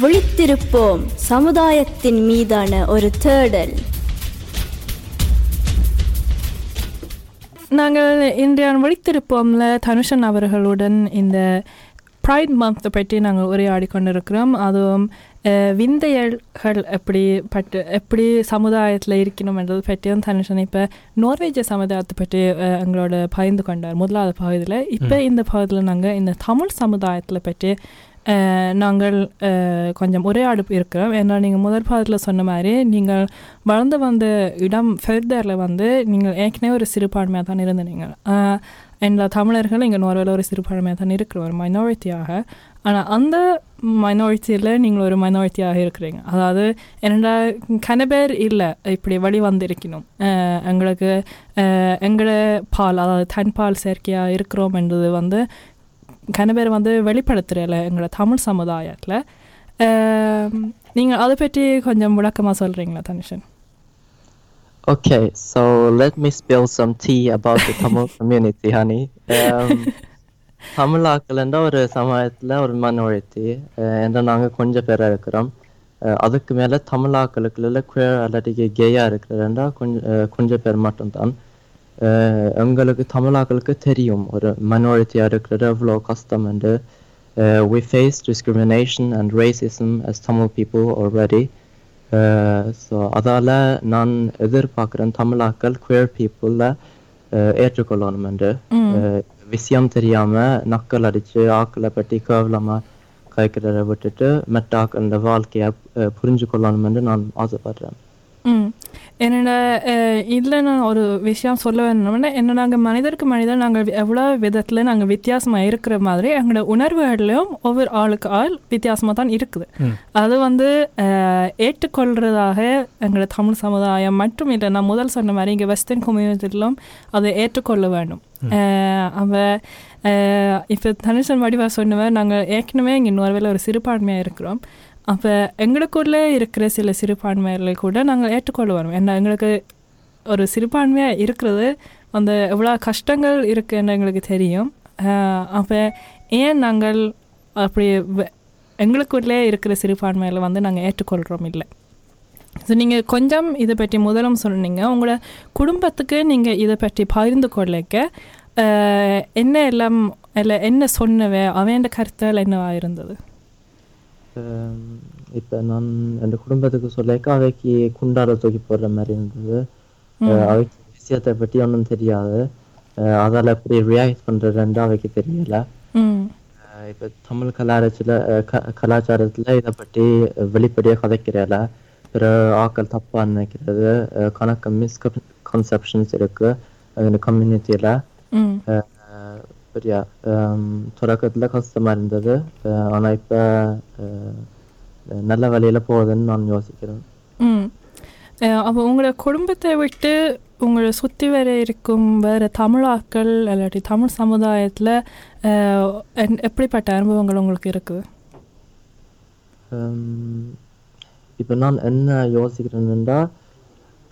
விழித்திருப்போம் சமுதாயத்தின் மீதான ஒரு தேடல். நாங்கள் இன்றைய விழித்திருப்போம்ல தனுஷன் அவர்களுடன் இந்த ப்ரைட் மந்த்தை பற்றி நாங்கள் உரையாடி கொண்டிருக்கிறோம். அதுவும் விந்தையல்கள் எப்படி பட்டு எப்படி சமுதாயத்தில் இருக்கணும் என்றது பற்றியும் தனுஷன் இப்போ நோர்வேஜ சமுதாயத்தை பற்றி எங்களோட பகிர்ந்து கொண்டார் முதலாவது பகுதியில். இப்போ இந்த பகுதியில் நாங்கள் இந்த தமிழ் சமுதாயத்தில் பற்றி நாங்கள் கொஞ்சம் உரையாடு இருக்கிறோம். ஏன்னா நீங்கள் முதல் பாதத்தில் சொன்ன மாதிரி நீங்கள் வளர்ந்து வந்த இடம் ஃபெர்தரில் வந்து நீங்கள் ஏற்கனவே ஒரு சிறுபான்மையாக தான் இருந்தீங்க இந்த தமிழர்கள் இங்கே நோர்வேல ஒரு சிறுபான்மையாக தான் இருக்கிற ஒரு மைனாரிட்டியாக ஆனால் அந்த மைனாரிட்டியில் நீங்கள் ஒரு மைனாரிட்டியாக இருக்கிறீங்க. அதாவது என்னடா கனபேர் இல்லை இப்படி வழி வந்திருக்கணும். எங்களுக்கு எங்களை பால் அதாவது தன் பால் செயற்கையாக இருக்கிறோம் என்றது வந்து கன பேர் வந்து வெளிப்படுத்துகிறல எங்களோட தமிழ் சமுதாயத்தில். நீங்கள் அதை பற்றி கொஞ்சம் விளக்கமாக சொல்கிறீங்களா தனுஷன்? Okay, so let me spill some tea about the Tamil community, honey. Um, தமிழாக்கள்ன்ற ஒரு சமுதாயத்தில் ஒரு மைனாரிட்டி என்ற நாங்கள் கொஞ்சம் பேராக இருக்கிறோம். அதுக்கு மேலே தமிழாக்களுக்குள்ள குயர் அல்லாட்டிக்கு கேயாக இருக்கிறதுன்றா கொஞ்சம் கொஞ்சம் பேர் மட்டும்தான். அஹ் எங்களுக்கு தமிழாக்களுக்கு தெரியும் ஒரு மைனாரிட்டியாக இருக்கிறது எவ்வளோ கஷ்டம் என்று we face discrimination and racism as Tamil people already. So அதால் நான் எதிர்பார்க்குறேன் தமிழாக்கள் குயர் பீப்புளில் ஏற்றுக்கொள்ளணும் என்று விஷயம் தெரியாமல் நக்கல் அடித்து ஆக்களை பற்றி கேவலமாக கழிக்கிறத விட்டுட்டு மெட்ட ஆக்களோட வாழ்க்கையை புரிஞ்சு கொள்ளணும் என்று நான் ஆசைப்படுறேன் என்னோட இதில் நான் ஒரு விஷயம் சொல்ல வேணும்னா என்ன நாங்கள் மனிதருக்கு மனிதர் நாங்கள் எவ்வளோ விதத்தில் நாங்கள் வித்தியாசமாக இருக்கிற மாதிரி எங்களோட உணர்வுகள்லையும் ஒவ்வொரு ஆளுக்கு ஆள் வித்தியாசமாக தான் இருக்குது. அது வந்து ஏற்றுக்கொள்றதாக எங்களோட தமிழ் சமுதாயம் மட்டும் இல்லை நான் முதல் சொன்ன மாதிரி இங்கே வெஸ்டர்ன் கம்யூனிட்டிலும் அதை ஏற்றுக்கொள்ள வேண்டும். அஹ், அவ இப்போ தனுஷன் வடிவா சொன்னவன் நாங்கள் ஏற்கனவே இங்கே நோர்வேல ஒரு சிறுபான்மையாக இருக்கிறோம். அப்போ எங்களுக்குள்ளே இருக்கிற சில சிறுபான்மையர்களை கூட நாங்கள் ஏற்றுக்கொள்ள வரோம் ஏன்னா எங்களுக்கு ஒரு சிறுபான்மையாக இருக்கிறது அந்த எவ்வளோ கஷ்டங்கள் இருக்குன்னு எங்களுக்கு தெரியும். அப்போ ஏன் நாங்கள் அப்படி எங்களுக்குள்ளே இருக்கிற சிறுபான்மையில் வந்து நாங்கள் ஏற்றுக்கொள்கிறோம் இல்லை? ஸோ நீங்கள் கொஞ்சம் இதை பற்றி முதலும் சொன்னீங்க. உங்களோட குடும்பத்துக்கு நீங்கள் இதை பற்றி பகிர்ந்து கொள்ளைக்க என்ன எல்லாம் இல்லை என்ன சொன்னவ அவன் கருத்தால் என்னவா இருந்தது? இப்போ நான் என் குடும்பத்துக்கு சொல்லிக்க அவைக்கு குண்டார தூக்கி போடுற மாதிரி இருந்தது. அவைக்கு விஷயத்தை பற்றி ஒன்றும் தெரியாது. அதால எப்படி ரியாக்ட் பண்ணுறதுன்னு அவைக்கு தெரியல. இப்ப தமிழ் கலாச்சாரத்துல அஹ் க கலாச்சாரத்துல இதை பற்றி வெளிப்படையா கதைக்கிறல. பிற ஆக்கள் தப்பா நினைக்கிறது. கணக்கு மிஸ்கன்செப்ஷன்ஸ் இருக்கு. இந்த கம்யூனிட்டியில ம் பெரிய தொடக்கத்துல கஷ்டமா இருந்தது. அஹ் ஆனா இப்ப அஹ் நல்ல வழியில போகுதுன்னு நான் யோசிக்கிறேன். அப்போ உங்களோட குடும்பத்தை விட்டு உங்களை சுற்றி வர இருக்கும் வேறு தமிழாக்கள் இல்லாட்டி தமிழ் சமுதாயத்தில் எப்படிப்பட்ட அனுபவங்கள் உங்களுக்கு இருக்குது ஹம், இப்ப நான் என்ன யோசிக்கிறேன்னா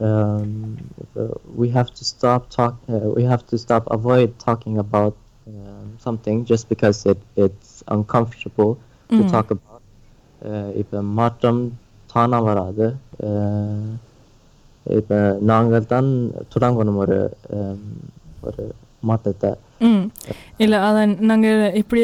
um, we have to stop talk uh, we have to stop avoid talking about um, something just because it it's uncomfortable to talk about uh, இப்ப மாற்றம் தானா வராது uh, இப்ப நாங்கள் தான் தொடங்கணும் ஒரு um, ஒரு மாற்றத்தை ம். இல்லை அதான் நாங்கள் இப்படி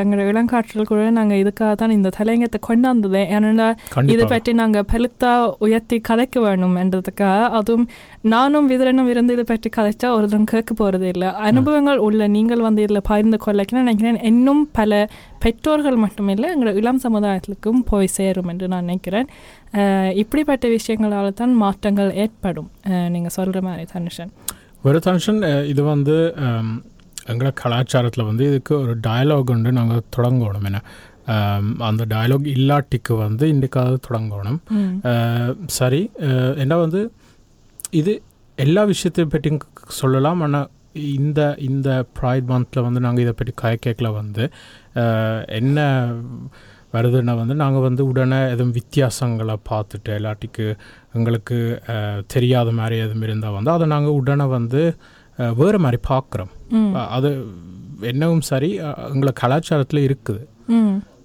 எங்களோட இளங்காற்றல் கூட நாங்கள் இதுக்காக தான் இந்த தலையங்கத்தை கொண்டாந்தது. ஏன்னா இதை. பற்றி நாங்கள் பெருத்தா உயர்த்தி கதைக்க வேணும் என்றதுக்காக. அதுவும் நானும் விதரனும் இருந்து இதை பற்றி கதைச்சா ஒருத்தரும் கேட்க போகிறது இல்லை. அனுபவங்கள் உள்ள நீங்கள் வந்து இதில் பகிர்ந்து கொள்ளக்கினா நினைக்கிறேன். இன்னும் பல பெற்றோர்கள் மட்டுமில்லை எங்களோட இளம் சமுதாயத்துக்கும் போய் சேரும் என்று நான் நினைக்கிறேன். இப்படிப்பட்ட விஷயங்களால் தான் மாற்றங்கள் ஏற்படும். நீங்கள் சொல்கிற மாதிரி தனுஷன். ஒரு டென்ஷன் இது வந்து எங்களோட கலாச்சாரத்தில் வந்து இதுக்கு ஒரு டயலாக் உண்டு நாங்கள் தொடங்கணும் என்ன அந்த டயலாக் இல்லாட்டிக்கு வந்து இன்றைக்காவது தொடங்கணும் சரி என்ன வந்து இது எல்லா விஷயத்தை பற்றியும் க- சொல்லலாம் ஆனால் இந்த இந்த ப்ரைட் மந்தில் வந்து நாங்கள் இதை பற்றி கய கேட்கல வந்து என்ன வருதுன்னா வந்து நாங்கள் வந்து உடனே எதுவும் வித்தியாசங்களை பார்த்துட்டு இல்லாட்டிக்கு எங்களுக்கு தெரியாத மாதிரி எதுவும் இருந்தால் வந்து அதை நாங்கள் உடனே வந்து வேறு மாதிரி பார்க்குறோம். அது என்னவும் சரி எங்களை கலாச்சாரத்தில் இருக்குது.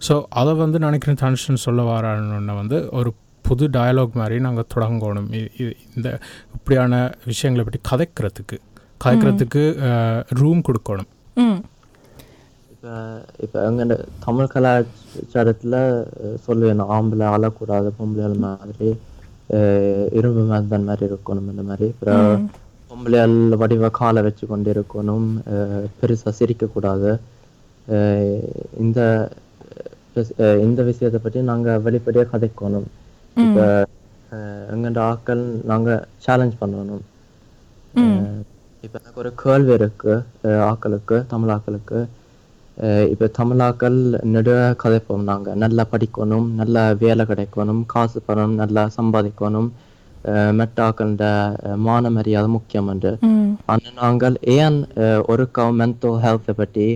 ஸோ அதை வந்து நினைக்கிறேன் தனுஷன் சொல்ல வரான்னு வந்து ஒரு புது டயலாக் மாதிரி நாங்கள் தொடங்கணும். இந்த இப்படியான விஷயங்களை பற்றி கதைக்கிறதுக்கு கதைக்கிறதுக்கு ரூம் கொடுக்கணும். இப்போ இப்போ எங்க தமிழ் கலாச்சாரத்தில் சொல்லுவேன் ஆம்பளை அழக்கூடாது பொம்பளையால் மாதிரி இரும்பு மந்தன் மாதிரி இருக்கணும் இந்த மாதிரி. அப்புறம் பொம்பளையால் வடிவ காலை வச்சு கொண்டு இருக்கணும் அஹ், பெருசா சிரிக்கக்கூடாது. இந்த இந்த விஷயத்தை பற்றி நாங்க வெளிப்படையா கதைக்கணும். இப்போ எங்கள்ட ஆக்கள் நாங்க சேலஞ்ச் பண்ணணும். இப்ப எனக்கு ஒரு கேள்வி இருக்கு ஆக்களுக்கு தமிழ் ஆக்களுக்கு இப்ப தமிழாக்கள் நெடு கதைப்போம் நாங்க நல்லா படிக்கணும் நல்லா வேலை கிடைக்கணும் காசு பணம் நல்லா சம்பாதிக்கணும். அஹ், மெட்டாக்கள மான மரியாதை முக்கியம் என்று. ம். ஆனா நாங்கள் ஏன் அஹ், ஒருக்கா மென்டல் ஹெல்த்தை பற்றி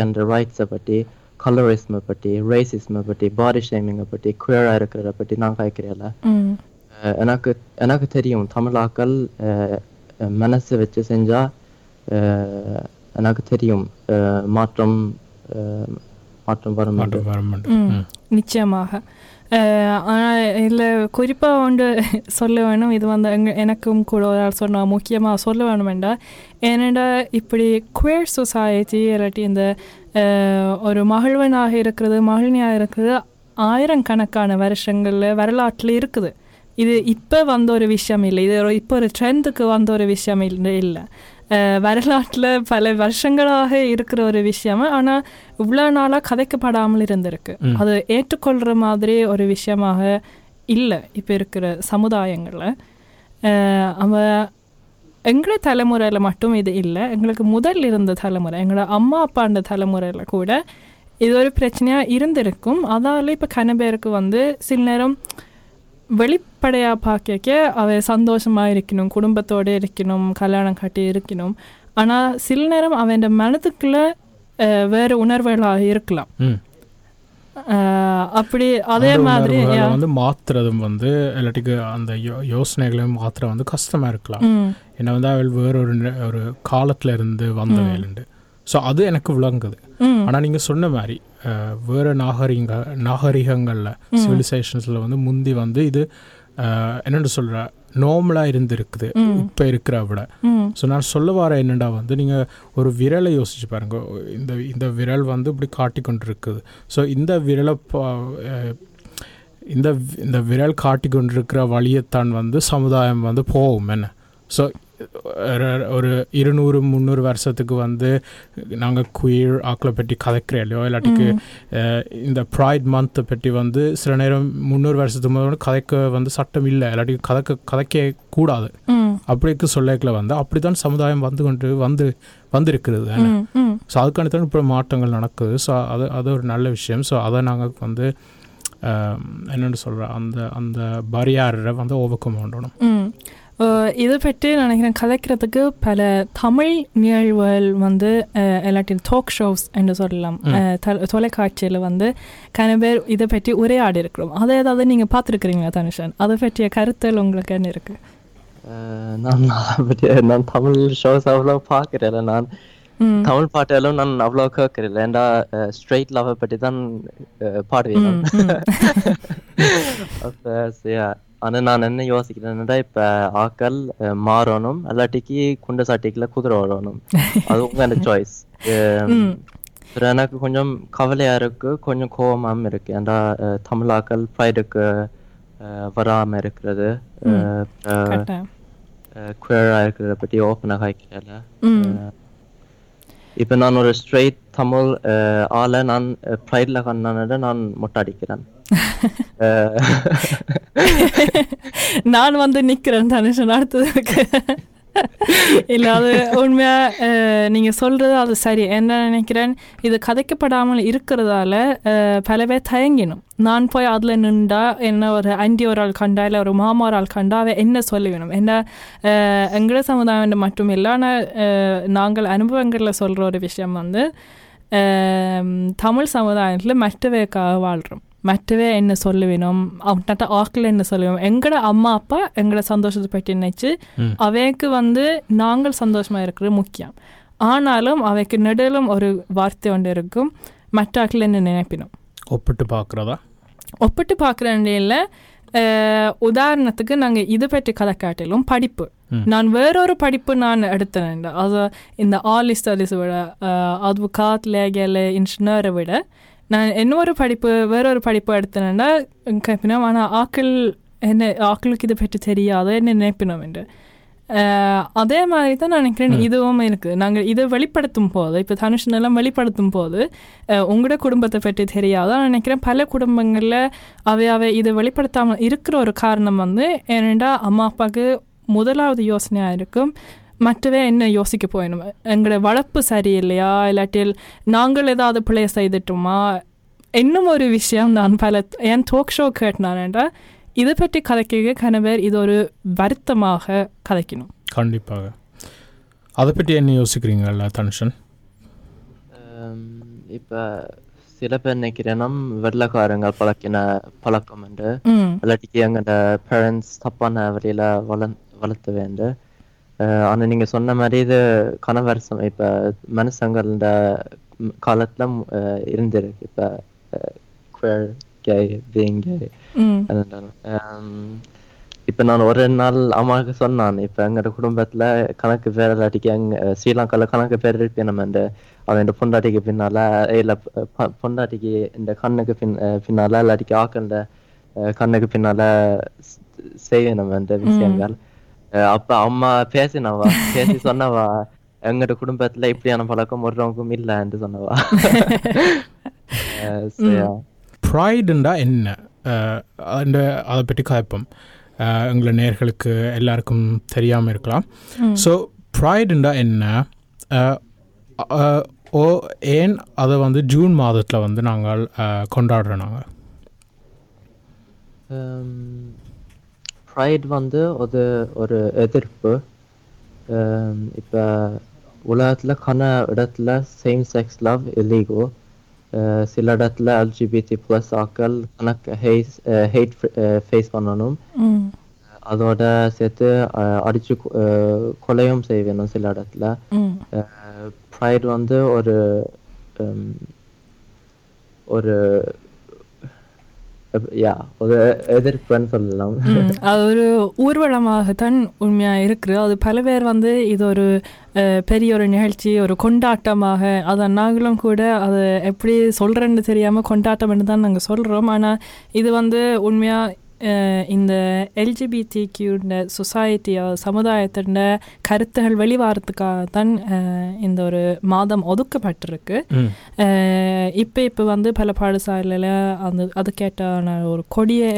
என்ற ரைட்ஸை பற்றி கலரிஸ்மை பற்றி ரேசிஸ்மை பற்றி பாடி ஷேமிங்கை பற்றி குயராக இருக்கிறத பற்றி நான் கேட்கிறேன்ல. எனக்கு எனக்கு தெரியும் தமிழாக்கள் மனசு வச்சு செஞ்சா அஹ், எனக்கு தெரியும். மாற்றம் மாற்றம் வர நிச்சயமாக. ஆனால் இதில் குறிப்பாக ஒன்று சொல்ல வேணும். இது வந்து எனக்கும் கூட ஒரு ஆள் சொன்னா முக்கியமாக சொல்ல வேணுமெண்டா ஏனெண்டா இப்படி குவேர் சொசைட்டி இல்லாட்டி இந்த ஒரு மகிழ்வனாக இருக்கிறது மகிழ்னியாக இருக்கிறது ஆயிரக்கணக்கான வருஷங்களில் வரலாற்றில் இருக்குது. இது இப்போ வந்த ஒரு விஷயம் இல்லை. இது இப்போ ஒரு ட்ரெண்டுக்கு வந்த ஒரு விஷயம் இல்லை. இல்லை. வரலாற்றில் பல வருஷங்களாக இருக்கிற ஒரு விஷயம். ஆனால் இவ்வளோ நாளாக கதைக்கப்படாமல் இருந்திருக்கு. அது ஏற்றுக்கொள்கிற மாதிரி ஒரு விஷயமாக இல்லை இப்போ இருக்கிற சமுதாயங்களில். அவன் எங்களோட தலைமுறையில் மட்டும் இது இல்லை. எங்களுக்கு முதல் இருந்த தலைமுறை எங்களோட அம்மா அப்பாண்ட தலைமுறையில் கூட இது ஒரு பிரச்சனையாக இருந்திருக்கும். அதால் இப்போ கன பேருக்கு வந்து சில நேரம் வெளிப்படையாக பார்க்க அவ சந்தோஷமாக இருக்கணும் குடும்பத்தோடு இருக்கணும் கல்யாணம் கட்டி இருக்கணும். ஆனால் சில நேரம் அவன் மனதுக்குள்ள வேறு உணர்வுகளாக இருக்கலாம். அப்படி அதே மாதிரி. வந்து மாத்துறதும் வந்து இல்லாட்டிக்கு அந்த யோ- யோசனைகளையும் மாத்துற வந்து கஷ்டமா இருக்கலாம். ஏன்னா வந்து அவள் வேற ஒரு ஒரு காலத்துல இருந்து வந்தவைண்டு ஸோ அது எனக்கு விளங்குது. ம். ஆனா நீங்க சொன்ன மாதிரி வேற நாகரிக நாகரிகங்கள்ல சிவிலைசேஷன்ஸ்ல வந்து முந்தி வந்து இது என்னன்னு சொல்ற நார்மலா இருந்திருக்குது. இப்ப இருக்கிற விட. ஸோ நான் சொல்ல வர என்னடா வந்து நீங்கள் ஒரு விரலை யோசிச்சு பாருங்க. இந்த இந்த விரல் வந்து இப்படி காட்டி கொண்டு இருக்குது ஸோ இந்த விரலை இந்த இந்த விரல் காட்டி கொண்டிருக்கிற வழியைத்தான் வந்து சமுதாயம் வந்து போகும் என்ன ஸோ ஒரு இருநூறு முந்நூறு வருஷத்துக்கு வந்து நாங்கள் குயிர் ஆக்களை பற்றி கதைக்கிறோம் இல்லையோ இல்லாட்டிக்கு இந்த ப்ரைட் மந்த்தை பற்றி வந்து சில நேரம் முந்நூறு வருஷத்துக்கு முதல்ல கதைக்க வந்து சட்டம் இல்லை இல்லாட்டி கதைக்க கதைக்க கூடாது. அப்படிக்கு சொல்லக்கில் வந்து அப்படித்தான் சமுதாயம் வந்து கொண்டு வந்து வந்திருக்கிறது ஸோ அதுக்கான தான் இப்போ மாற்றங்கள் நடக்குது. ஸோ அது அது ஒரு நல்ல விஷயம். ஸோ அதை நாங்கள் வந்து என்னன்னு சொல்கிறோம் அந்த அந்த பரியாரை வந்து ஓவர் கம் பண்ணணும் இதை பற்றி நினைக்கிறேன் கதைக்கிறதுக்கு பல தமிழ் நிகழ்வுகள் வந்து இல்லாட்டி டாக் ஷோஸ் என்று சொல்லலாம். அஹ், தொ- தொலைக்காட்சியில் வந்து கன பேர் இதை பற்றி உரையாடி இருக்கிறோம். அதை ஏதாவது நீங்கள் பார்த்துருக்குறீங்களா தனுஷன்? அதை பற்றிய கருத்தல் உங்களுக்கு என்ன இருக்கு? நான் நான் தமிழ் ஷோஸ் அவ்வளோ பார்க்கிறேன் நான் தமிழ் பாட்டெல்லாம் நான் அவ்வளோ கேட்கறேன் ஏன்டா ஸ்ட்ரெயிட் லவ்வை பற்றி தான் பாடுவேன் நான். அப்ப சரியா ஆனா நான் என்ன யோசிக்கிறேன்னா இப்ப ஆக்கள் மாறணும். இல்லாட்டிக்கு குண்டு சாட்டிக்குள்ள குதிரை வரணும் அது உங்க சாய்ஸ் எனக்கு கொஞ்சம் கவலையா இருக்கு. கொஞ்சம் கோவமாவும் இருக்கு. ஏன்டா அஹ், தமிழ் ஆக்கள் ப்ரைடுக்கு வராம இருக்கிறது. கரெக்டாக. குயரா இருக்கிறத பத்தி ஓப்பனாக ஆகிக்கிறல ம். இப்ப நான் ஒரு ஸ்ட்ரெயிட் தமிழ் ஆளை நான் ப்ரைட்ல கண்ணானத நான் மொட்டாடிக்கிறேன் அஹ், நான் வந்து நிற்கிறேன் தனுஷன் அடுத்ததுக்கு இல்லை அது உண்மையாக நீங்கள் சொல்கிறது அது சரி. என்ன நினைக்கிறேன் இது கதைக்கப்படாமல் இருக்கிறதால பல பேர் தயங்கினும். நான் போய் அதில் நின்றா என்ன ஒரு அண்டி ஒரு ஆள் கண்டா இல்லை ஒரு மாமா ஒரு ஆள் கண்டா அவ என்ன சொல்ல வேணும்? என்ன எங்கள எங்களோட சமுதாயம் மட்டும் இல்லை ஆனால் நாங்கள் அனுபவங்களில் சொல்கிற ஒரு விஷயம் வந்து தமிழ் சமுதாயத்தில் மற்றவைக்காக வாழ்கிறோம் மற்றவே என்ன சொல்ல வேணும் அவன்கிட்ட ஆக்கள் என்ன சொல்ல வேணும் எங்களோட அம்மா அப்பா எங்களோட சந்தோஷத்தை பற்றி நினைச்சு. அவைக்கு வந்து நாங்கள் சந்தோஷமா இருக்கிறது முக்கியம் ஆனாலும் அவைக்கு நடுவிலும் ஒரு வார்த்தை ஒன்று இருக்கும் மற்ற ஆக்கள் என்ன நினைப்பினோம் ஒப்பிட்டு பார்க்குறதா ஒப்பிட்டு பார்க்குறேன் இல்லை உதாரணத்துக்கு நாங்கள் இது பற்றி கதை காட்டிலும் படிப்பு. நான் வேறொரு படிப்பு நான் எடுத்தேன் அது இந்த ஆலி ஸ்டடிஸ் விட அட்வொகாட் லேகல் இன்ஜினியரை விட நான் இன்னொரு படிப்பு வேறொரு படிப்பு எடுத்தேன்னா கேட்பினா ஆனால் ஆக்கள் என்ன ஆக்களுக்கு இதை பற்றி தெரியாது என்ன நினைப்பினோம் என்று. அதே மாதிரி தான் நான் நினைக்கிறேன் இதுவும் இருக்குது நாங்கள் இதை வெளிப்படுத்தும் போது இப்போ தனுஷன் எல்லாம் வெளிப்படுத்தும் போது உங்களோட குடும்பத்தை பற்றி தெரியாது நான் நினைக்கிறேன் பல குடும்பங்களில் அவை அவை இதை வெளிப்படுத்தாமல் இருக்கிற ஒரு காரணம் வந்து ஏனெண்டா அம்மா அப்பாவுக்கு முதலாவது யோசனையாக இருக்கும். மற்றவே என்ன யோசிக்க போயணும் எங்களோட வளர்ப்பு சரியில்லையா? இல்லாட்டில் நாங்கள் ஏதாவது பிழைய செய்துட்டோமா? இன்னும் ஒரு விஷயம் நான் பல என் டோக் ஷோ கேட்டினான்டா இதை பற்றி கதைக்க கணவர் இது ஒரு வருத்தமாக கதைக்கணும். கண்டிப்பாக. அதை பற்றி என்ன யோசிக்கிறீங்கல்ல தனுஷன்? இப்போ சில பேர் நினைக்கிறேன்னா வெள்ளக்காரங்க பழக்கின பழக்கம் என்று. இல்லாட்டிக்கு எங்களோட பேரண்ட்ஸ் தப்பான வழியில வள வளர்த்த வேண்டு. ஆனால் நீங்க சொன்ன மாதிரி இது கனவரசம் இப்போ மனுஷங்களோட ம், காலத்துல இருந்திருக்கு. இப்போ queer gay being gay. ம். இப்போ நான் ஒரு நாள் அம்மாவுக்கு சொன்னான். இப்போ எங்களோட குடும்பத்துல கணக்கு பேர் இல்லாட்டிக்கு அஹ், ஸ்ரீலங்கால கணக்கு பேர் இருப்பேன் நம்ம இந்த அவன் இந்த பொண்டாட்டிக்கு பின்னால இல்ல பொண்டாட்டிக்கு இந்த கண்ணுக்கு பின் பின்னால இல்லாட்டிக்கு ஆக்கண்ட கண்ணுக்கு பின்னால செய்வேன் நம்ம இந்த விஷயங்கள். அப்ப அம்மா பேசினவா? பேசி சொன்னவா? எங்களோட குடும்பத்துல இப்படியான பழக்கம் ஒருவருக்கும் இல்லைன்னு சொன்னவா? அஹ், so yeah. ப்ரைடுண்டா என்ன? அஹ், அந்த அதை பற்றி காய்ப்போம். அஹ், எங்களை நேர்களுக்கு எல்லாருக்கும் தெரியாமல் இருக்கலாம். ஸோ ப்ரைடுண்டா என்ன? அஹ், அஹ், ஓ ஏன் அதை வந்து ஜூன் மாதத்தில் வந்து நாங்கள் அஹ், கொண்டாடுறோம் நாங்கள் ப்ரைட் வந்து ஒரு ஒரு எதிர்ப்பு. இப்ப உலகத்துல கன இடத்துல சேம் செக்ஸ் லவ் இல்லீகோ சில இடத்துல எல்ஜிபிடி ப்ளஸ் ஆக்கள் கணக்கு ஹேஸ் ஹேட் ஃபேஸ் பண்ணணும். அதோட சேர்த்து அடிச்சு கொலையும் செய்ய வேணும் சில இடத்துல. ப்ரைட் வந்து ஒரு ஒரு எதிர்ப்புன்னு சொல்லலாம். அது ஒரு ஊர்வலமாகத்தான் உண்மையாக இருக்குது அது பல பேர் வந்து இது ஒரு பெரிய ஒரு நிகழ்ச்சி ஒரு கொண்டாட்டமாக அதை நாங்களும் கூட அதை எப்படி சொல்கிறேன்னு தெரியாமல் கொண்டாட்டம்னு தான் நாங்கள் சொல்கிறோம் ஆனால் இது வந்து உண்மையாக இந்த எல்ஜிபிடி கியூட சொசைட்டி சமுதாயத்தின் கருத்துகள் வெளிவாரத்துக்காக தான் இந்த ஒரு மாதம் ஒதுக்கப்பட்டிருக்கு இப்போ இப்போ வந்து பல பாடசாலையில் அந்த அதுக்கேட்டான ஒரு கொடியை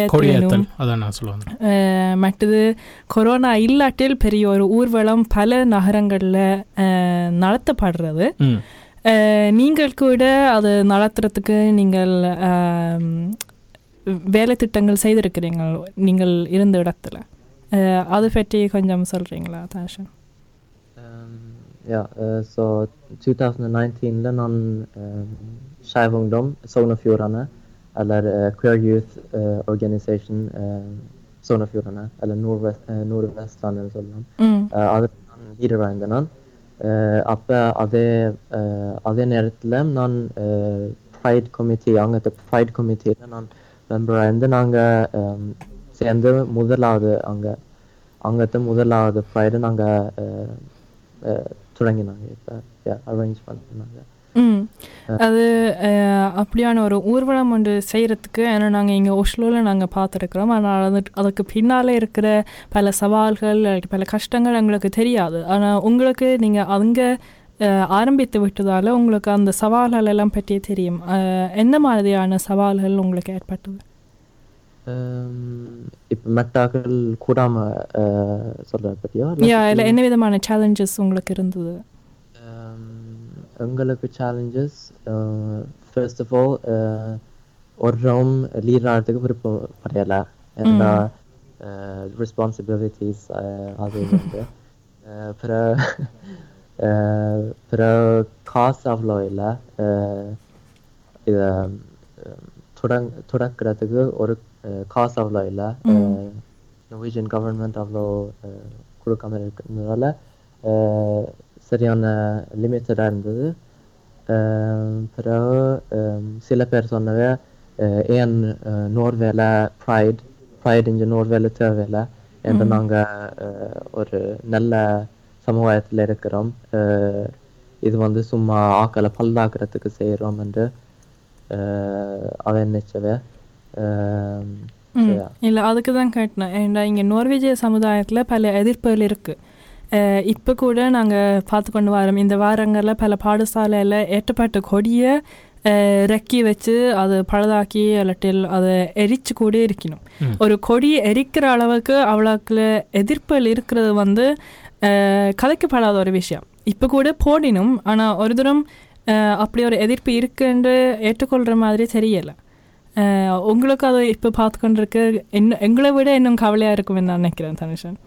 மற்றது கொரோனா இல்லாட்டில் பெரிய ஒரு ஊர்வலம் பல நகரங்களில் நடத்தப்படுறது நீங்கள் கூட அது நடத்துறதுக்கு நீங்கள் வேலை திட்டங்கள் செய்திருக்கிறீங்க நீங்கள் இருந்த இடத்துல அஹ் அது பற்றி கொஞ்சம் சொல்கிறீங்களா தாஷன் Ja, eh, så 2019 நான் Skeiv-ungdom, Sogn og Fjordane, eller eh, Queer Youth eh, Organization eh, Sogn og Fjordane, eller Nordvest, eh, Nordvestlandet சொல்லலாம் ம் அஹ் அதில் நான் லீடராக இருந்தேன் நான் அஹ் அப்போ அதே அஹ் அதே நேரத்தில் நான் ப்ரைட் கமிட்டி அங்கே ப்ரைட் மெம்பராக இருந்து நாங்கள் சேர்ந்து முதலாவது அங்கே அங்கத்து முதலாவது ப்ரைடு நாங்கள் தொடங்கினாங்க. இப்போ அரேஞ்ச் பண்ணாங்க அது அப்படியான ஒரு ஊர்வலம் ஒன்று செய்கிறதுக்கு ஏன்னா நாங்கள் இங்கே ஒஸ்லோவில் நாங்கள் பார்த்துருக்குறோம். ஆனால் அது அதுக்கு பின்னால் இருக்கிற பல சவால்கள் பல கஷ்டங்கள் எங்களுக்கு தெரியாது. ஆனால் உங்களுக்கு நீங்கள் அங்கே ஆரம்பித்து விட்டதால் உங்களுக்கு அந்த சவால்கள் எல்லாம் பற்றி தெரியும். என்ன மாதிரியான சவால்கள் உங்களுக்கு ஏற்பட்டது? இப்போ மெட்டாக்கள் கூடாமல் சொல்கிறத பற்றியோ யா இல்லை என்ன விதமான சேலஞ்சஸ் உங்களுக்கு இருந்தது? எங்களுக்கு சேலஞ்சஸ் ஃபர்ஸ்ட் ஆஃப் ஆல் ஒரு ரவுண்ட் லீட் ஆகிறதுக்கு விருப்பம் படையலை ஏன்னா ரெஸ்பான்சிபிலிட்டிஸ் அது வந்து. பிற- பிற காசு அவ்வளோ இல்லை இதை தொடங் தொடக்கிறதுக்கு ஒரு காசு அவ்வளோ இல்லை நோர்வீஜியன் கவர்மெண்ட் அவ்வளோ கொடுக்காம இருக்கிறதுனால சரியான லிமிட்டடாக இருந்தது. பிறகு சில பேர் சொன்னவே ஏன் நோர்வேல ப்ரைட் ப்ரைட் இங்கே நோர்வேல தேவையில்லை? என்று நாங்கள் ஒரு நல்ல சமுதாயத்தில் இருக்கிறோம் இது வந்து சும்மா ஆக்களை பல்லாக்குறதுக்கு செய்கிறோம் என்று அவன் நினைச்சவ. இல்லை அதுக்கு தான் கேட்டேன். ஏன்னா இங்கே நோர்வேஜிய சமுதாயத்தில் பல எதிர்ப்புகள் இருக்குது இப்போ கூட நாங்கள் பார்த்து கொண்டு வரோம். இந்த வாரங்களில் பல பாடசாலையில் ஏற்றப்பட்ட கொடியை ரெக்கி வச்சு அதை பழுதாக்கி இல்லாட்டில் அதை எரிச்சு கூட இருக்கணும். ஒரு கொடி எரிக்கிற அளவுக்கு அவ்வளோக்குல எதிர்ப்புகள் இருக்கிறது வந்து கலைக்கப்படாத ஒரு விஷயம் இப்போ கூட போடினும் ஆனால் ஒரு தூரம் அப்படி ஒரு எதிர்ப்பு இருக்குன்னு ஏற்றுக்கொள்கிற மாதிரி தெரியலை உங்களுக்கு அது இப்போ பார்த்து கொண்டிருக்கு இன்னும் எங்களை விட இன்னும் கவலையாக இருக்கும்னு நான் நினைக்கிறேன் தனுஷன்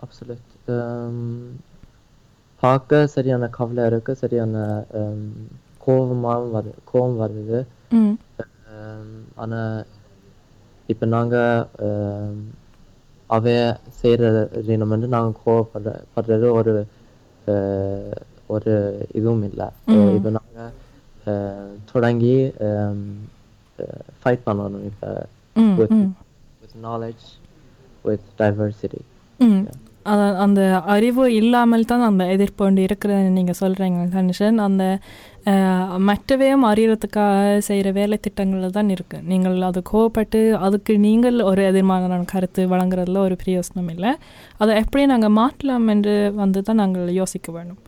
அப்சல்யூட் பார்க்க சரியான கவலை இருக்கு சரியான கோபமாகவும் வருது கோபம் வருது ம் Um, ஆனா இப்போ நாங்க um, அவ செய்கிற வந்து நாங்க கோவப்படுற படுறது ஒரு uh, ஒரு இதுவும் இல்லை இப்போ நாங்க uh, தொடங்கி ஃபைட் பண்ணணும் இப்போ ம் with, ம் with அந்த அறிவு இல்லாமல் தான் அந்த எதிர்ப்பு ஒன்று இருக்கிறது நீங்கள் சொல்கிறீங்க தனுஷன் அந்த மற்றவையும் அறியறதுக்காக செய்கிற வேலை திட்டங்களில் தான் இருக்குது நீங்கள் அது கோவப்பட்டு அதுக்கு நீங்கள் ஒரு எதிர்மான கருத்து வழங்குறதுல ஒரு பிரயோசனம் இல்லை. அதை எப்படி நாங்கள் மாற்றலாம் என்று வந்து தான் நாங்கள் யோசிக்க வேணும்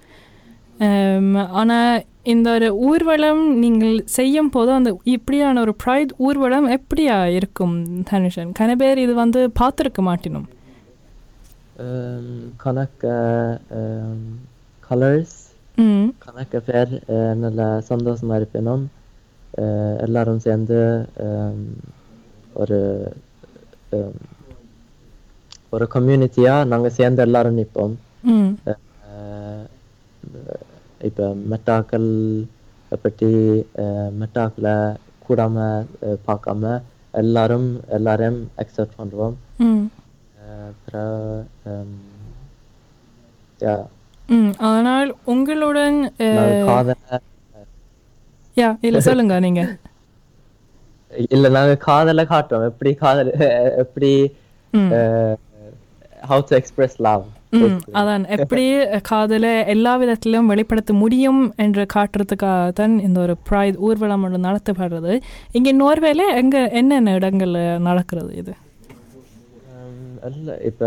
ஆனால் இந்த ஒரு ஊர்வலம் நீங்கள் செய்யும் போது அந்த இப்படியான ஒரு ப்ரைட் ஊர்வலம் எப்படியா இருக்கும் தனுஷன் கன பேர் இது வந்து பார்த்துருக்க மாட்டினோம். um, கணக்க கலர்ஸ் ம் கணக்க பேர் அஹ், நல்ல சந்தோஷமா இருப்பினோம் அஹ், எல்லாரும் சேர்ந்து um, ஒரு um, ஒரு கம்யூனிட்டியா நாங்க சேர்ந்து எல்லாரும் நிற்போம் ம் அஹ், இப்ப மெட்டாக்கள் பற்றி அஹ், மெட்டாக்களை கூடாம அஹ், பார்க்காம எல்லாரும் எல்லாரையும் அக்செப்ட் பண்ணுவோம் ஆனால் உங்களுடன் யா இல்லை சொல்லுங்க நீங்க. இல்ல நாங்க காதலை காட்டுறோம். எப்படி காதல் எப்படி ஹவு டு எக்ஸ்பிரஸ் லவ் அதான். எப்படி காதலை எல்லா விதத்திலும் வெளிப்படுத்த முடியும் என்று காட்டுறதுக்காக தான் இந்த ஒரு ப்ரைட் ஊர்வலம் ஒன்று நடத்தப்படுறது. இங்கே நோர்வேல எங்க என்னென்ன இடங்கள்ல நடக்கிறது இது? இல்ல இப்ப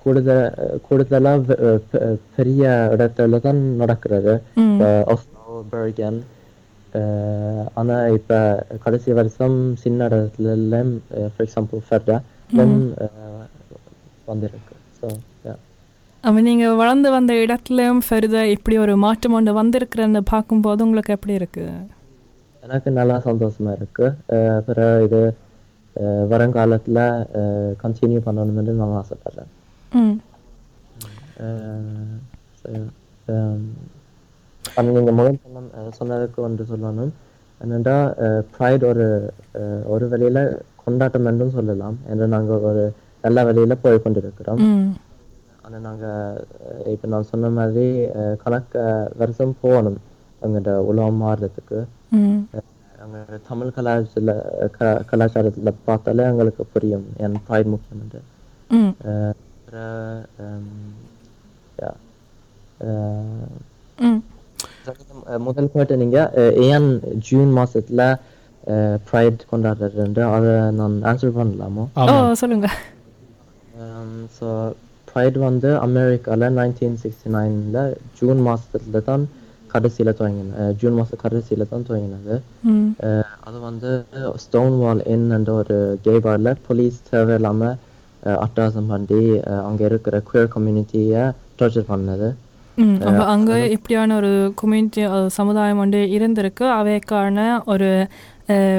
கூடுதல் கூடுதலா வெ- பெ- பெரிய இடத்துல தான் நடக்கிறது. இப்ப ஒஸ்லோ பெர்கன் ஆனா இப்ப கடைசி வருஷம் சின்ன இடத்துல ஃபார் எக்ஸாம்பிள் ஃபெர்டா வந்திருக்கு. ஸோ அப்போ நீங்கள் வளர்ந்து வந்த இடத்துலையும் ஃபெரிதா இப்படி ஒரு மாற்றம் ஒன்று வந்திருக்கிறன்னு பார்க்கும்போது உங்களுக்கு எப்படி இருக்கு? எனக்கு நல்லா சந்தோஷமா இருக்கு. அப்புறம் இது வருங்காலத்துல கண்டினியூ பண்ணணும்னு நான் ஆசைப்படுறேன் ம் அஹ் so, um, ஆனா நீங்க முதல் சொன்ன சொன்னதுக்கு ஒன்று சொல்லணும் என்னடா ப்ரைட் ஒரு ஒரு வழியில கொண்டாட்டம் என்றும் சொல்லலாம் என்று நாங்க ஒரு நல்ல வழியில போய் கொண்டிருக்கிறோம் ம் ஆனா நாங்க அஹ் இப்ப நான் சொன்ன மாதிரி கணக்க வருஷம் போகணும் எங்கள்ட உலகம் மாறுறதுக்கு அங்க தமிழ் கலாச்சாரத்துல க- கலாச்சாரத்துல பார்த்தாலே எங்களுக்கு புரியும். என் ப்ரைட் முக்கியம் என்று. முதல் கேட்டு நீங்க ஏன் ஜூன் மாசத்துல ப்ரைட் கொண்டாடுறது அதை நான் ஆன்சர் பண்ணலாமோ? சொல்லுங்க. ஸோ ப்ரைட் வந்து அமெரிக்கால நைன்டீன் சிக்ஸ்டி நைனில் ஜூன் மாசத்துல தான் கடைசியில துவங்கின அஹ் ஜூன் மாசம் கடைசியில தான் துவங்கினது. அது வந்து ஸ்டோன் வால் என்ற ஒரு கே பார்ல போலீஸ் தேவையில்லாம அஹ் அட்டகாசம் பண்ணி அங்க இருக்கிற குயர் கம்யூனிட்டியை டார்ச்சர் பண்ணது. அப்போ அங்கே இப்படியான ஒரு கம்யூனிட்டி சமுதாயம் ஒன்று இருந்திருக்கு. அவைக்கான ஒரு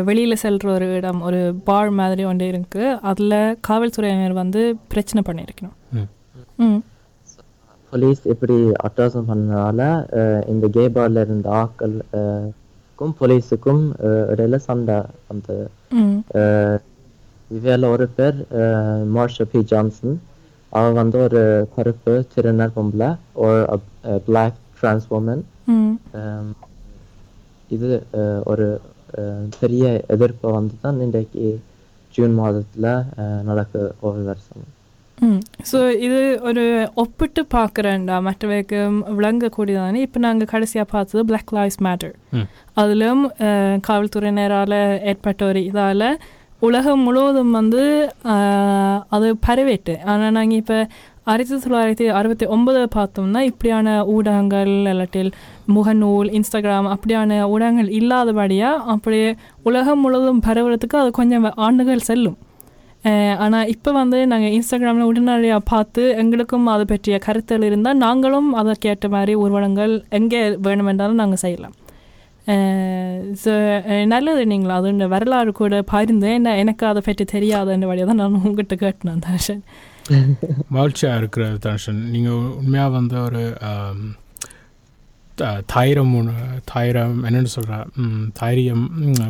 வெளியில் செல்கிற ஒரு இடம் ஒரு பார் மாதிரி ஒன்று இருக்கு. அதில் காவல்துறையினர் வந்து பிரச்சனை பண்ணியிருக்கணும். ம். போலீஸ் இப்படி அட்டகாசம் பண்ணனால இந்த கே பார்ல இருந்த ஆட்கள் அஹ் க்கும் போலீஸுக்கும் இடையில சண்டை அஹ் இவையில ஒரு பேர் மார்ஷல் பி. ஜான்சன். அவன் வந்து ஒரு கருப்பு சிறுநர் பொம்பளை ஒரு பிளாக் டிரான்ஸ் Um, இது ஒரு பெரிய எதிர்ப்பை வந்து தான் இன்றைக்கு ஜூன் மாதத்தில் நடக்க ஒரு வருஷம். ஸோ இது ஒரு ஒப்பிட்டு பார்க்குறேன்டா மற்றவைக்கு விளங்கக்கூடியதானே இப்போ நாங்கள் கடைசியாக பார்த்தது Black Lives Matter. ம். அதிலும் காவல்துறையினரால் ஏற்பட்ட ஒரு இதால் உலகம் முழுவதும் வந்து அது பரவிட்டு ஆனால் நாங்கள் இப்போ ஆயிரத்தி தொள்ளாயிரத்தி அறுபத்தி ஒன்பது பார்த்தோம்னா இப்படியான ஊடகங்கள் இல்லாட்டில் முகநூல் இன்ஸ்டாகிராம் அப்படியான ஊடகங்கள் இல்லாதபடியாக அப்படியே உலகம் முழுவதும் பரவுறதுக்கு அது கொஞ்சம் ஆண்டுகள் செல்லும் Eh, ஆனால் இப்போ வந்து நாங்கள் இன்ஸ்டாகிராமில் உடனடியாக பார்த்து எங்களுக்கும் அதை பற்றிய கருத்தல் இருந்தால் நாங்களும் அதற்கேற்ற மாதிரி ஊர்வலங்கள் எங்கே வேணுமென்றாலும் நாங்கள் செய்யலாம். Eh, ஸோ eh, நல்லது நீங்கள்? அது இந்த வரலாறு கூட பகிர்ந்து என்ன எனக்கு அதை பற்றி தெரியாதுன்ற வழியாக தான் நான் உங்ககிட்ட கேட்டேன் தர்ஷன். மகிழ்ச்சியாக இருக்கிற தர்ஷன். நீங்கள் உண்மையாக வந்து ஒரு தைரம் தைரம் என்னென்னு சொல்கிற தைரியம்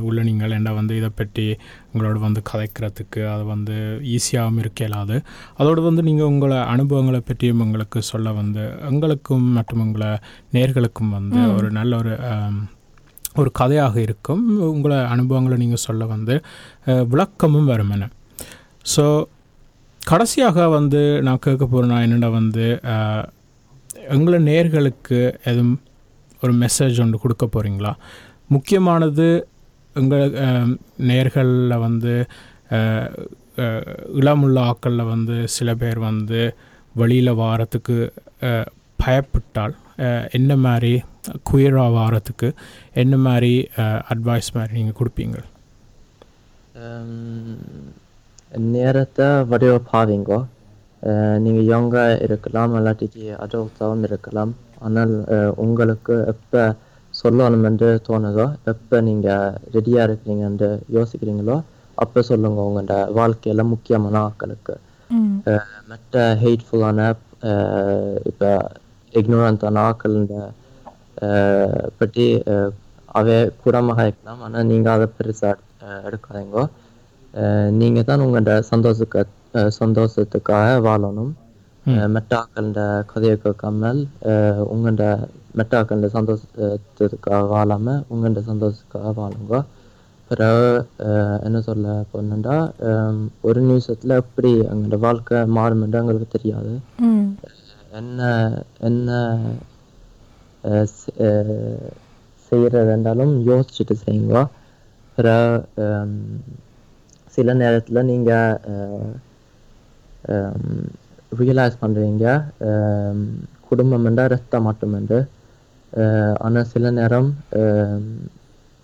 உள்ள நீங்கள் என்ன வந்து இதை பற்றி உங்களோட வந்து கதைக்கிறதுக்கு அது வந்து ஈஸியாகவும் இருக்க இயலாது. அதோடு வந்து நீங்கள் உங்களை அனுபவங்களை பற்றியும் உங்களுக்கு சொல்ல வந்து எங்களுக்கும் மற்றும் உங்களை நேர்களுக்கும் வந்து. ஒரு நல்ல ஒரு ஒரு கதையாக இருக்கும். உங்களை அனுபவங்களை நீங்கள் சொல்ல வந்து விளக்கமும் வரும் என. ஸோ கடைசியாக வந்து நான் கேட்க போகிறேன்னா என்னென்னா வந்து எங்களை நேர்களுக்கு எதுவும் ஒரு மெசேஜ் ஒன்று கொடுக்க போகிறீங்களா முக்கியமானது எங்கள் நேர்களில் வந்து இளமுள்ள ஆக்களில் வந்து சில பேர் வந்து வெளியில் வாரத்துக்கு பயப்பட்டால் என்ன மாதிரி குயராக வாரத்துக்கு என்ன மாதிரி அட்வைஸ் மாதிரி நீங்கள் கொடுப்பீங்க? நேரத்தை வடிவ பாவீங்கோ நீங்கள் நீங்க இருக்கலாம் இல்லாட்டி அடல்ட்டாகவும் இருக்கலாம். ஆனால் உங்களுக்கு எப்போ சொல்லணும் என்று தோணுதோ எப்போ நீங்க ரெடியா இருக்கிறீங்கன்னு யோசிக்கிறீங்களோ அப்போ சொல்லுங்க உங்களோட வாழ்க்கையில முக்கியமான அஹ் மற்ற ஹெய்ட்ஃபுல்லான இப்போ இக்னோரண்டான ஆக்கள பற்றி அவை கூடமாக இருக்கலாம். ஆனால் நீங்கள் அதை பெருசாக எடுக்காதீங்க. அஹ், நீங்க தான் உங்களோட சந்தோஷக்க சந்தோஷத்துக்காக வாழணும். அஹ், மற்ற ஆக்கள கதையை கேட்காமல் அஹ், உங்களோட மற்ற ஆக்கள சந்தோஷத்துக்காக வாழாம உங்களோட சந்தோஷத்துக்காக வாழுங்க பிறகு என்ன சொல்ல போனேன்டா ஒரு நிமிஷத்துல எப்படி எங்களோட வாழ்க்கை மாறுமென்று எங்களுக்கு தெரியாது என்ன என்ன அஹ், செ- அஹ், செய்யறதுன்றாலும் யோசிச்சுட்டு செய்யுங்க பிறகு சில நேரத்துல நீங்க ரியலைஸ் பண்றீங்க. ஹம், குடும்பம் என்றா ரத்தம் மட்டுமென்று. அஹ், ஆனா சில நேரம்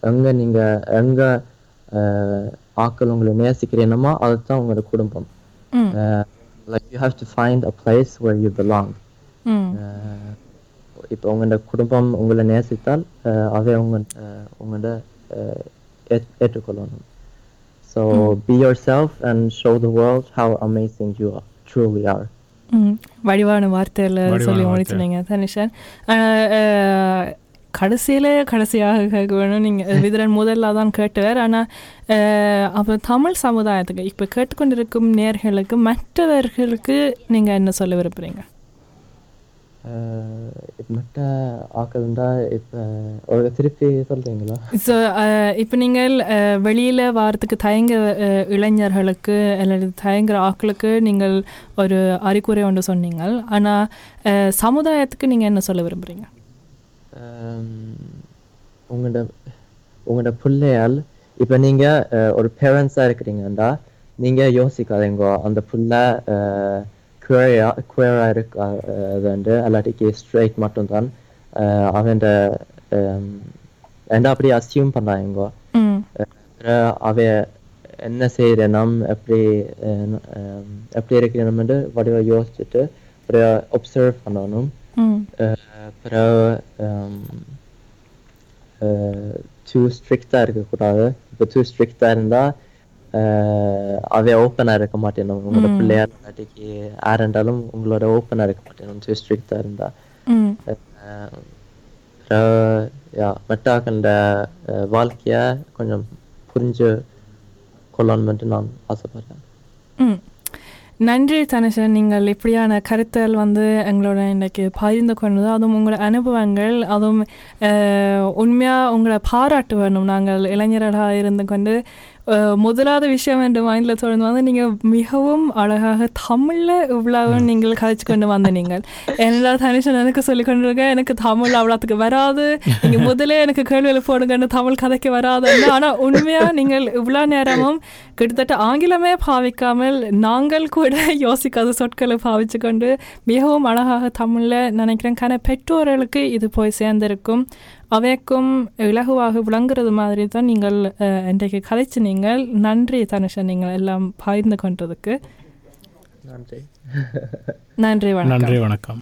எங்க நீங்க எங்க ஆக்கள் உங்களை நேசிக்கிறீனமோ அதுதான் உங்களோட குடும்பம். have to find a place where you belong. ம். அஹ் இப்போ உங்களோட குடும்பம் உங்களை நேசித்தால் அதை உங்க உங்களோட ஏற்றுக்கொள்ளணும். So be yourself and show the world how amazing you truly are வடிவான வார்த்தையில் சொல்லி. முடிச்சுனீங்க தனிஷன். கடைசியில் கடைசியாக கேட்க வேணும் நீங்கள் விதிரன் முதல்ல தான் கேட்டுவார். ஆனால் அப்போ தமிழ் சமுதாயத்துக்கு இப்போ கேட்டுக்கொண்டிருக்கும் நேர்களுக்கு மற்றவர்களுக்கு நீங்கள் என்ன சொல்ல விரும்புகிறீங்க இப்போ மற்ற ஆக்கள்ண்டா இப்போ ஒரு திருப்பி சொல்றீங்களா ஸோ இப்போ நீங்கள் வெளியில் வாரத்துக்கு தயங்க அஹ், இளைஞர்களுக்கு அல்லது தயங்குற ஆட்களுக்கு நீங்கள் ஒரு அறிகுறி ஒன்று சொன்னீங்க ஆனால் சமுதாயத்துக்கு நீங்கள் என்ன சொல்ல விரும்புகிறீங்க உங்களோட உங்களோட பிள்ளையால் இப்போ நீங்க அஹ், ஒரு பேரண்ட்ஸாக இருக்கிறீங்கண்டா நீங்க யோசிக்காதீங்க அந்த பிள்ளை குவேரா குவேரா இருக்காது அல்லாட்டிக்கு ஸ்ட்ரைட் மட்டும்தான் அஹ், அவன் ரெண்டா அப்படியே அசியூம் பண்ணாங்க அப்புறம் அவ என்ன செய்யறேனம் எப்படி அஹ், அஹ், எப்படி இருக்கிறேன்னு வடிவ யோசிச்சுட்டு அப்புறம் ஒப்சர்வ் பண்ணணும் ம் அஹ் பிறகு டூ ஸ்ட்ரிக்டாக இருக்கக்கூடாது இப்போ டூ ஸ்ட்ரிக்டாக இருந்தால் அவை ஓப்பனாக இருக்க மாட்டேனும் உங்களோட. பிள்ளையார் இல்லாட்டிக்கு யார் இருந்தாலும் உங்களோட ஓப்பனாக இருக்க மாட்டேனும் டூ ஸ்ட்ரிக்டாக இருந்தால் ம். யா மெட்டாக்கண்ட வாழ்க்கையை கொஞ்சம் புரிஞ்சு கொள்ளணும்னு நான் ஆசைப்படுறேன். நன்றி தனுஷன் நீங்கள் இப்படியான கருத்துகள் வந்து எங்களோட இன்னைக்கு பகிர்ந்து கொண்டது. அதுவும் உங்களோட அனுபவங்கள் அதுவும் உண்மையாக உங்களை பாராட்டு வேணும். நாங்கள் இளைஞர்களாக இருந்து கொண்டு முதலாவது விஷயம் என்று மைண்டில் தொடர்ந்து வந்து நீங்கள் மிகவும் அழகாக தமிழில் இவ்வளவு நீங்கள் கதைச்சு கொண்டு வந்த நீங்கள். என்னடா தனுஷன் எனக்கு சொல்லி கொண்டிருக்க? எனக்கு தமிழ் அவ்வளோத்துக்கு வராது. நீங்கள் முதலே எனக்கு கேள்வியில் போடுங்கன்னு தமிழ் கதைக்கு வராது ஆனால் உண்மையாக நீங்கள் இவ்வளோ நேரமும் கிட்டத்தட்ட ஆங்கிலமே பாவிக்காமல் நாங்கள் கூட யோசிக்காத சொற்களை பாவிச்சு கொண்டு மிகவும் அழகாக தமிழில் நினைக்கிறேன். கன பெற்றோர்களுக்கு இது போய் சேர்ந்திருக்கும். அவைக்கும் இலகுவாக விளங்குறது மாதிரி தான் நீங்கள் இன்றைக்கு கதைச்சு நீங்கள் நன்றி தனுஷன் நீங்கள் எல்லாம் பகிர்ந்து கொண்டதுக்கு. நன்றி. நன்றி வணக்கம். நன்றி வணக்கம்.